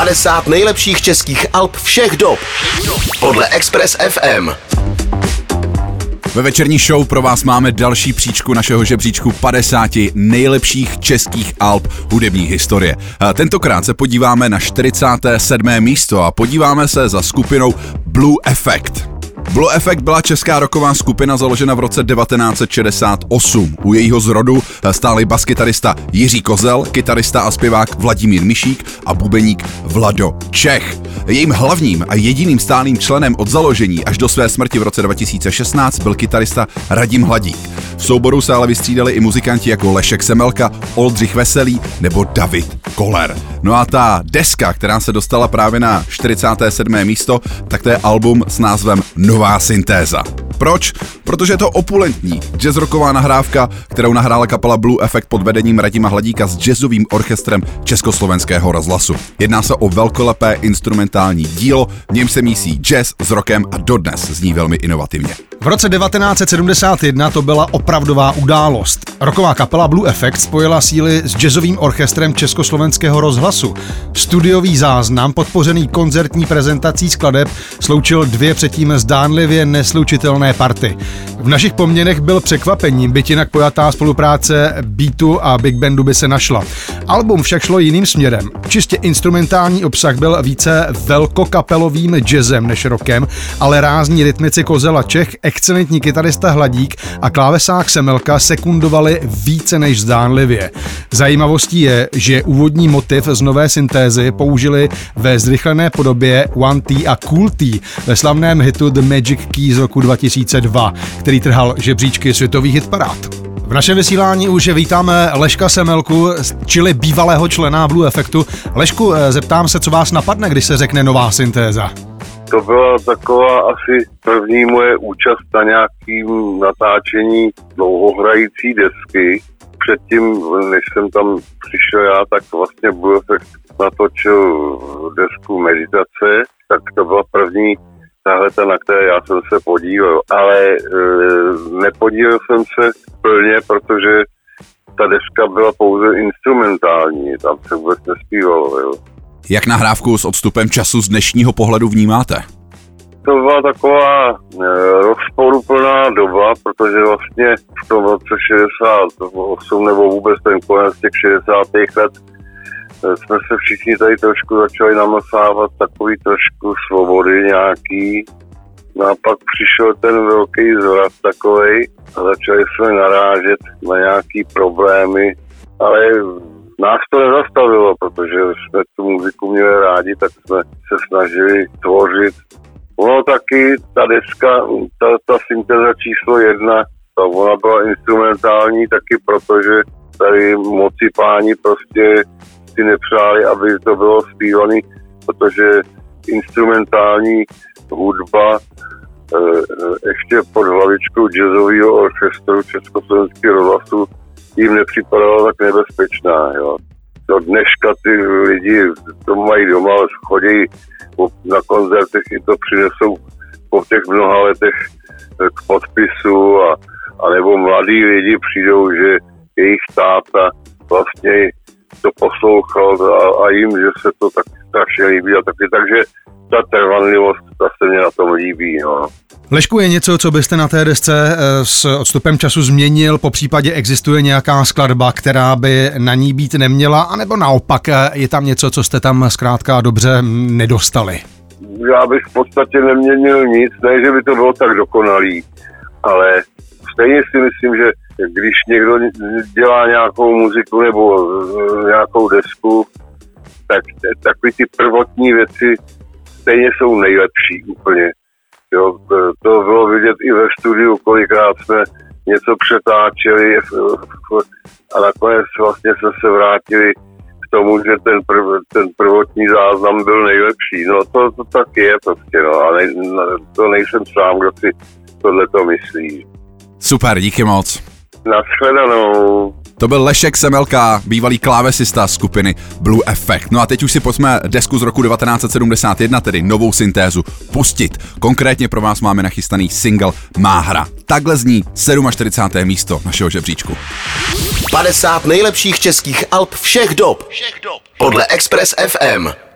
50 nejlepších českých alb všech dob podle Express FM. Ve večerní show pro vás máme další příčku našeho žebříčku 50 nejlepších českých alb hudební historie. Tentokrát se podíváme na 47. místo a podíváme se za skupinou Blue Effect. Blue Effect byla česká roková skupina založena v roce 1968. U jejího zrodu stáli baskytarista Jiří Kozel, kytarista a zpěvák Vladimír Mišík a bubeník Vlado Čech. Jejím hlavním a jediným stálým členem od založení až do své smrti v roce 2016 byl kytarista Radim Hladík. V souboru se ale vystřídali i muzikanti jako Lešek Semelka, Oldřich Veselý nebo David Koller. No a ta deska, která se dostala právě na 47. místo, tak to je album s názvem Nová syntéza. Proč? Protože je to opulentní jazzrocková nahrávka, kterou nahrála kapela Blue Effect pod vedením Radima Hladíka s jazzovým orchestrem Československého rozhlasu. Jedná se o velkolepé instrumentální dílo, v něm se mísí jazz s rockem a dodnes zní velmi inovativně. V roce 1971 to byla opravdová událost. Roková kapela Blue Effect spojila síly s jazzovým orchestrem Československého rozhlasu. Studiový záznam podpořený koncertní prezentací skladeb sloučil dvě předtím zdánlivě neslučitelné party. V našich poměrech byl překvapením, byť jinak pojatá spolupráce beatu a big bandu by se našla. Album však šlo jiným směrem. Čistě instrumentální obsah byl více velkokapelovým jazzem než rokem, ale rázní rytmici Kozela Čech, excelentní kytarista Hladík a klávesák Semelka sekundovali více než zdánlivě. Zajímavostí je, že úvodní motiv z nové syntézy použili ve zrychlené podobě One T a Cool T ve slavném hitu The Magic Key z roku 2002, který trhal žebříčky světových hitparád. V našem vysílání už vítáme Leška Semelku, čili bývalého člena Blue Effectu. Lešku, eh, zeptám se, co vás napadne, když se řekne nová syntéza. To byla taková asi první moje účast na nějakým natáčení dlouhohrající desky. Předtím, než jsem tam přišel já, tak vlastně Blue Effect natočil desku Meditace, tak to byla první tahle ta, na které já jsem se podíval. Ale e, nepodíval jsem se plně, protože ta deska byla pouze instrumentální, tam se vůbec nespívalo. Jo. Jak nahrávku s odstupem času z dnešního pohledu vnímáte? To byla taková e, rozporuplná doba, protože vlastně v tom roce 68 nebo vůbec ten konec těch 60. let jsme se všichni tady trošku začali namasávat takový trošku svobody nějaký. No a pak přišel ten velký zvrat takový a začali jsme narážet na nějaký problémy, ale nás to nezastavilo, protože jsme tu muziku měli rádi, tak jsme se snažili tvořit. Ono taky, ta deska, ta, ta syntéza číslo jedna, ta ona byla instrumentální taky, protože tady moci páni prostě si nepřáli, aby to bylo zpívané, protože instrumentální hudba eh, ještě pod hlavičkou jazzového orchestru Československého rozhlasu jim nepřipadala tak nebezpečná. Jo. Do dneška ty lidi to mají doma, chodí na koncertech i to přinesou po těch mnoha letech k podpisu a, a nebo mladí lidi přijdou, že jejich táta vlastně to poslouchal a, a jim, že se to tak strašně líbí a taky, takže ta trvanlivost, na tom líbí. No. Lešku, je něco, co byste na té desce eh, s odstupem času změnil, po případě existuje nějaká skladba, která by na ní být neměla, anebo naopak eh, je tam něco, co jste tam zkrátka dobře nedostali? Já bych v podstatě neměnil nic, ne, že by to bylo tak dokonalý, ale stejně si myslím, že když někdo dělá nějakou muziku nebo eh, nějakou desku, tak takové ty prvotní věci stejně jsou nejlepší úplně. Jo, to bylo vidět i ve studiu, kolikrát jsme něco přetáčeli a nakonec vlastně jsme se vrátili k tomu, že ten, prv, ten prvotní záznam byl nejlepší. No to, to tak je prostě, no, a ne, to nejsem sám, kdo si tohle to myslí. Super, díky moc. Naschledanou. To byl Lešek Semelka, bývalý klávesista skupiny Blue Effect. No a teď už si pojďme desku z roku 1971, tedy novou syntézu, pustit. Konkrétně pro vás máme nachystaný single Máhra. Takhle zní 47. místo našeho žebříčku. 50 nejlepších českých alb všech dob. Všech dob. Podle Express FM.